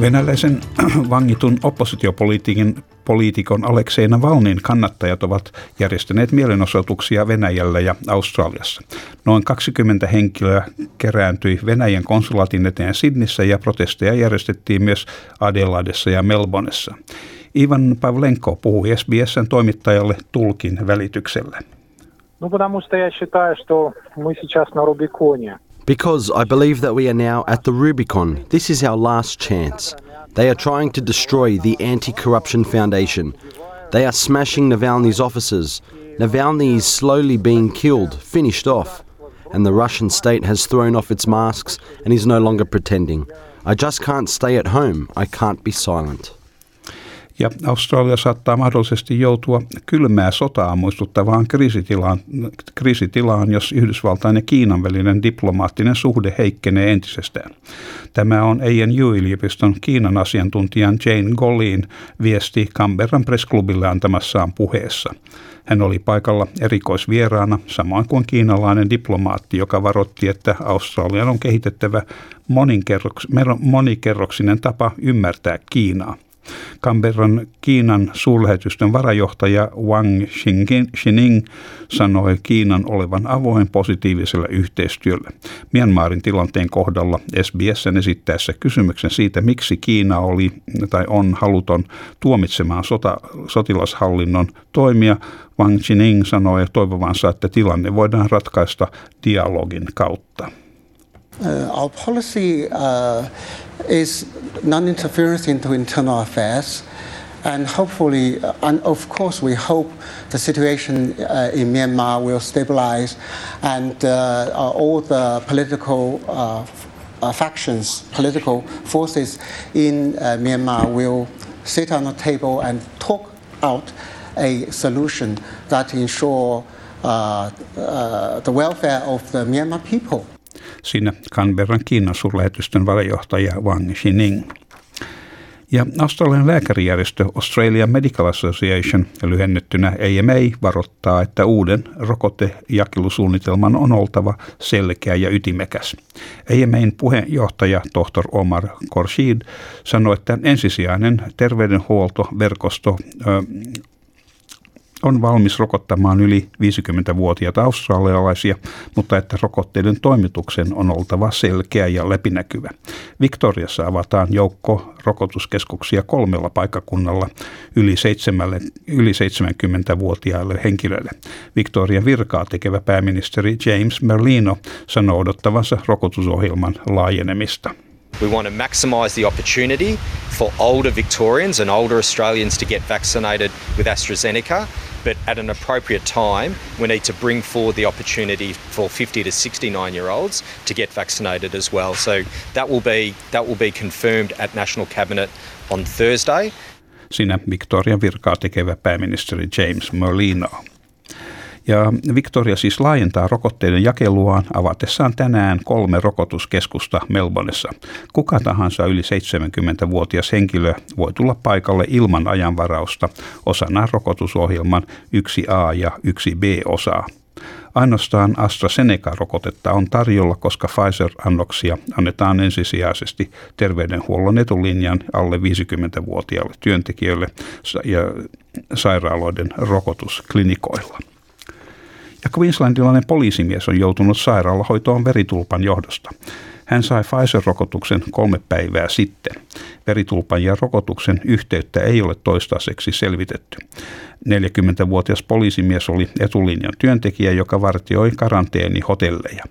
Venäläisen vangitun oppositiopoliitikon poliitikon Aleksei Navalnin kannattajat ovat järjestäneet mielenosoituksia Venäjällä ja Australiassa. Noin 20 henkilöä kerääntyi Venäjän konsulaatin eteen Sydnissä ja protesteja järjestettiin myös Adelaidessa ja Melbourneessa. Ivan Pavlenko puhui SBSn toimittajalle tulkin välityksellä. Ну, потому что я считаю, что мы сейчас на Рубиконе. Because I believe that we are now at the Rubicon. This is our last chance. They are trying to destroy the Anti Corruption Foundation. They are smashing Navalny's offices. Navalny is slowly being killed, finished off. And the Russian state has thrown off its masks and is no longer pretending. I just can't stay at home. I can't be silent. Ja Australia saattaa mahdollisesti joutua kylmää sotaa muistuttavaan kriisitilaan, kriisitilaan, jos Yhdysvaltain ja Kiinan välinen diplomaattinen suhde heikkenee entisestään. Tämä on ANU-yliopiston Kiinan asiantuntijan Jane Gollin viesti Canberran pressklubille antamassaan puheessa. Hän oli paikalla erikoisvieraana, samoin kuin kiinalainen diplomaatti, joka varoitti, että Australian on kehitettävä monikerroksinen tapa ymmärtää Kiinaa. Canberran Kiinan suurlähetystön varajohtaja Wang Xining sanoi Kiinan olevan avoin positiiviselle yhteistyölle. Myanmarin tilanteen kohdalla SBSn esittäessä kysymyksen siitä, miksi Kiina oli tai on haluton tuomitsemaan sota, sotilashallinnon toimia, Wang Xining sanoi toivovansa, että tilanne voidaan ratkaista dialogin kautta. Uh, our policy uh, is non-interference into internal affairs, and hopefully, uh, and of course, we hope the situation uh, in Myanmar will stabilize, and uh, all the political factions, political forces in Myanmar will sit on the table and talk out a solution that ensure the welfare of the Myanmar people. Siinä Canberran Kiinan suurlähetystön varajohtaja Wang Xining. Ja Australian lääkärijärjestö Australian Medical Association, lyhennettynä AMA, varoittaa, että uuden rokotejakelusuunnitelman on oltava selkeä ja ytimekäs. AMAin puheenjohtaja tohtor Omar Korshid sanoi, että ensisijainen terveydenhuoltoverkosto on valmis rokottamaan yli 50-vuotiaita australialaisia, mutta että rokotteiden toimituksen on oltava selkeä ja läpinäkyvä. Victoriassa avataan joukko rokotuskeskuksia kolmella paikkakunnalla yli, seitsemälle, yli 70-vuotiaille henkilöille. Victorian virkaa tekevä pääministeri James Merlino sanoo odottavansa rokotusohjelman laajenemista. We want to maximise the opportunity for older Victorians and older Australians to get vaccinated with AstraZeneca but at an appropriate time, we need to bring forward the opportunity for 50 to 69 year olds to get vaccinated as well. So that will be that will be confirmed at National Cabinet on Thursday. Siinä Victorian virkaa tekevä pääministeri James Merlino. Ja Victoria siis laajentaa rokotteiden jakeluaan avatessaan tänään kolme rokotuskeskusta Melbourneissa. Kuka tahansa yli 70-vuotias henkilö voi tulla paikalle ilman ajanvarausta osana rokotusohjelman 1A ja 1B-osaa. Ainoastaan AstraZeneca-rokotetta on tarjolla, koska Pfizer-annoksia annetaan ensisijaisesti terveydenhuollon etulinjan alle 50-vuotiaille työntekijöille ja sairaaloiden rokotusklinikoilla. Ja Queenslandilainen poliisimies on joutunut sairaalahoitoon veritulpan johdosta. Hän sai Pfizer-rokotuksen kolme päivää sitten. Veritulpan ja rokotuksen yhteyttä ei ole toistaiseksi selvitetty. 40-vuotias poliisimies oli etulinjan työntekijä, joka vartioi karanteenihotelleja.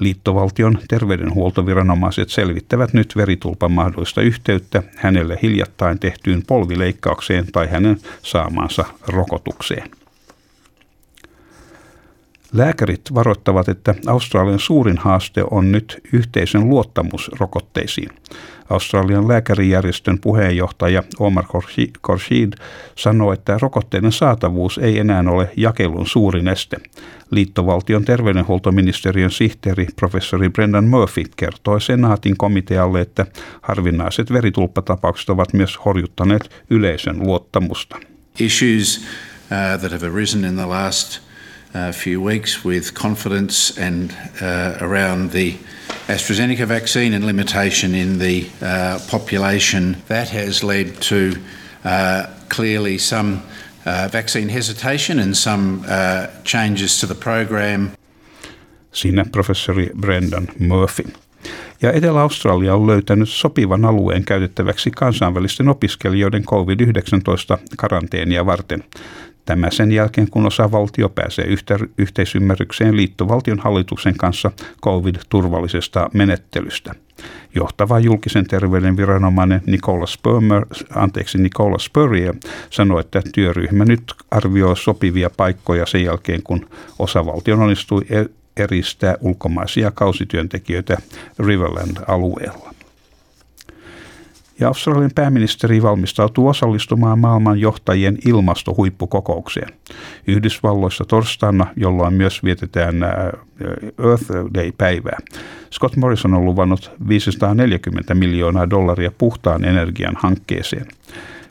Liittovaltion terveydenhuoltoviranomaiset selvittävät nyt veritulpan mahdollista yhteyttä hänelle hiljattain tehtyyn polvileikkaukseen tai hänen saamaansa rokotukseen. Lääkärit varoittavat, että Australian suurin haaste on nyt yhteisön luottamus rokotteisiin. Australian lääkärijärjestön puheenjohtaja Omar Khorshid sanoi, että rokotteiden saatavuus ei enää ole jakelun suurin este. Liittovaltion terveydenhuoltoministeriön sihteeri professori Brendan Murphy kertoi senaatin komitealle, että harvinaiset veritulppatapaukset ovat myös horjuttaneet yleisön luottamusta. Issues uh, that have arisen in the last few weeks with confidence and uh, around the AstraZeneca vaccine and limitation in the uh, population. That has led to uh, clearly some uh, vaccine hesitation and some uh, changes to the program. Siinä professori Brendan Murphy. Ja Etelä-Australia on löytänyt sopivan alueen käytettäväksi kansainvälisten opiskelijoiden COVID-19 karanteenia varten. Tämä sen jälkeen, kun osavaltio pääsee yhteisymmärrykseen liittovaltion hallituksen kanssa COVID-turvallisesta menettelystä. Johtava julkisen terveyden viranomainen Nicola, Spurmer, anteeksi, Nicola Spurrier sanoi, että työryhmä nyt arvioi sopivia paikkoja sen jälkeen, kun osavaltion onnistui e- eristää ulkomaisia kausityöntekijöitä Riverland-alueella. Ja Australian pääministeri valmistautuu osallistumaan maailman johtajien ilmastohuippukokoukseen. Yhdysvalloissa torstaina, jolloin myös vietetään Earth Day-päivää. Scott Morrison on luvannut 540 miljoonaa dollaria puhtaan energian hankkeeseen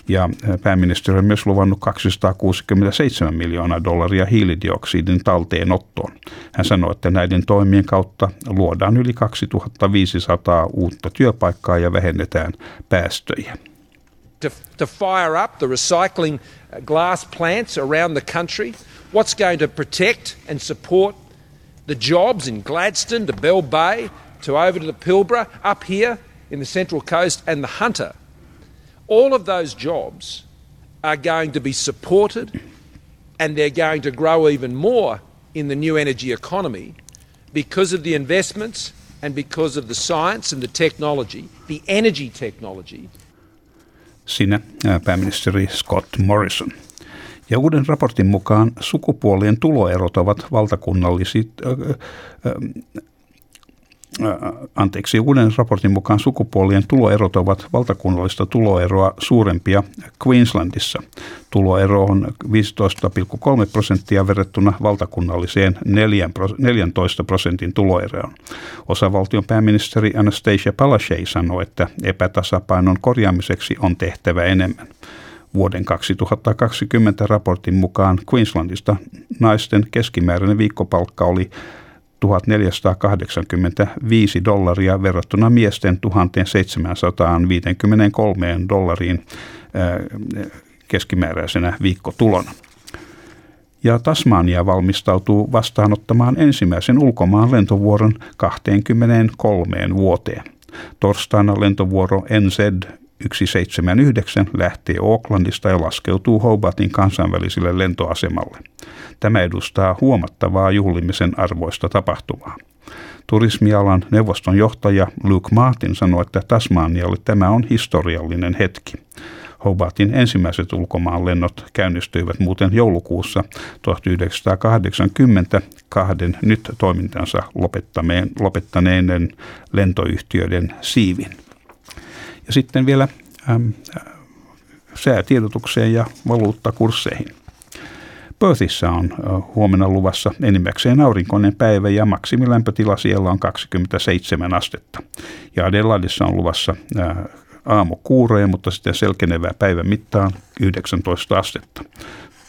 ja pääministeri on myös luvannut 267 miljoonaa dollaria hiilidioksidin talteenottoon. Hän sanoi, että näiden toimien kautta luodaan yli 2500 uutta työpaikkaa ja vähennetään päästöjä. To, to fire up the recycling uh, glass plants around the country, what's going to protect and support the jobs in Gladstone to Bell Bay to over to the Pilbara, up here in the Central Coast and the Hunter – all of those jobs are going to be supported and they're going to grow even more in the new energy economy because of the investments and because of the science and the technology, the energy technology. Sinä pääministeri Scott Morrison. Ja uuden raportin mukaan sukupuolien tuloerot ovat valtakunnalliset, anteeksi, uuden raportin mukaan sukupuolien tuloerot ovat valtakunnallista tuloeroa suurempia Queenslandissa. Tuloero on 15,3 prosenttia verrattuna valtakunnalliseen 14 prosentin tuloeroon. Osavaltion pääministeri Anastasia Palaszczuk sanoi, että epätasapainon korjaamiseksi on tehtävä enemmän. Vuoden 2020 raportin mukaan Queenslandista naisten keskimääräinen viikkopalkka oli 1485 dollaria verrattuna miesten 1753 dollariin keskimääräisenä viikkotulona. Ja Tasmania valmistautuu vastaanottamaan ensimmäisen ulkomaan lentovuoron 23 vuoteen. Torstaina lentovuoro NZ 179 lähtee Aucklandista ja laskeutuu Hobartin kansainväliselle lentoasemalle. Tämä edustaa huomattavaa juhlimisen arvoista tapahtumaa. Turismialan neuvoston johtaja Luke Martin sanoi, että Tasmanialle tämä on historiallinen hetki. Hobartin ensimmäiset ulkomaan lennot käynnistyivät muuten joulukuussa 1980 kahden nyt toimintansa lopettaneiden lentoyhtiöiden siivin. Ja sitten vielä säätiedotukseen ja valuuttakursseihin. Perthissä on huomenna luvassa enimmäkseen aurinkoinen päivä ja maksimilämpötila siellä on 27 astetta. Ja Adelaidessa on luvassa aamu kuuroja, mutta sitten selkenevää päivän mittaan 19 astetta.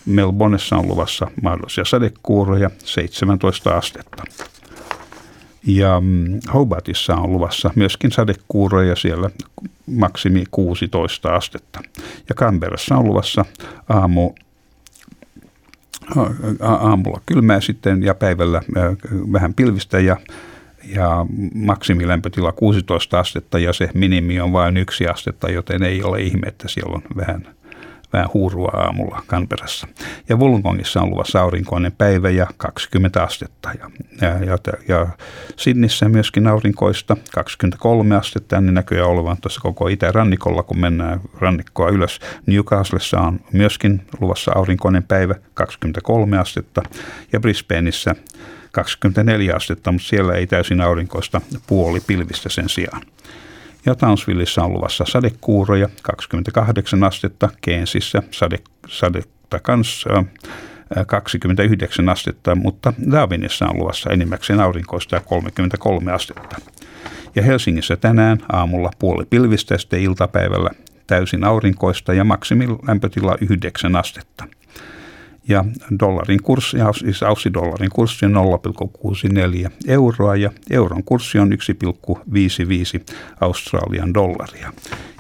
Melbourneessa on luvassa mahdollisia sadekuuroja 17 astetta. Ja mm, Hobartissa on luvassa myöskin sadekuuroja siellä maksimi 16 astetta. Ja Canberrassa on luvassa aamu aamulla kylmää sitten ja päivällä vähän pilvistä ja, ja maksimilämpötila 16 astetta ja se minimi on vain yksi astetta, joten ei ole ihme, että siellä on vähän, vähän huurua aamulla Canberrassa. Ja Wollongongissa on luvassa aurinkoinen päivä ja 20 astetta. Ja, ja, ja, ja Sydnissä myöskin aurinkoista 23 astetta, niin näköjään olevan tuossa koko itärannikolla, kun mennään rannikkoa ylös. Newcastlessa on myöskin luvassa aurinkoinen päivä 23 astetta ja Brisbaneissa 24 astetta, mutta siellä ei täysin aurinkoista puoli pilvistä sen sijaan. Ja Townsvilleissa on luvassa sadekuuroja 28 astetta, Keensissä sade, sadetta kanssa 29 astetta, mutta Darwinissa on luvassa enimmäkseen aurinkoista ja 33 astetta. Ja Helsingissä tänään aamulla puoli pilvistä ja iltapäivällä täysin aurinkoista ja maksimilämpötila 9 astetta ja dollarin kurssi, siis Aussie-dollarin kurssi on 0,64 euroa ja euron kurssi on 1,55 Australian dollaria.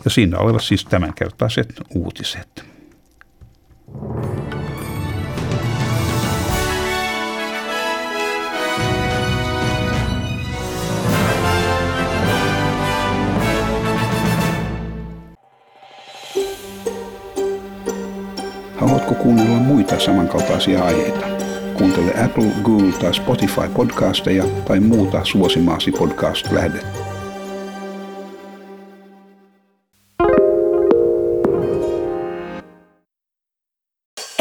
Ja siinä olivat siis tämänkertaiset uutiset. Haluatko kuunnella muita samankaltaisia aiheita? Kuuntele Apple, Google tai Spotify podcasteja tai muuta suosimaasi podcast-lähdettä.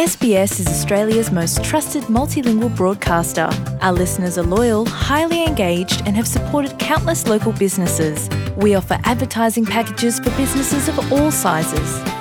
SBS is Australia's most trusted multilingual broadcaster. Our listeners are loyal, highly engaged, and have supported countless local businesses. We offer advertising packages for businesses of all sizes.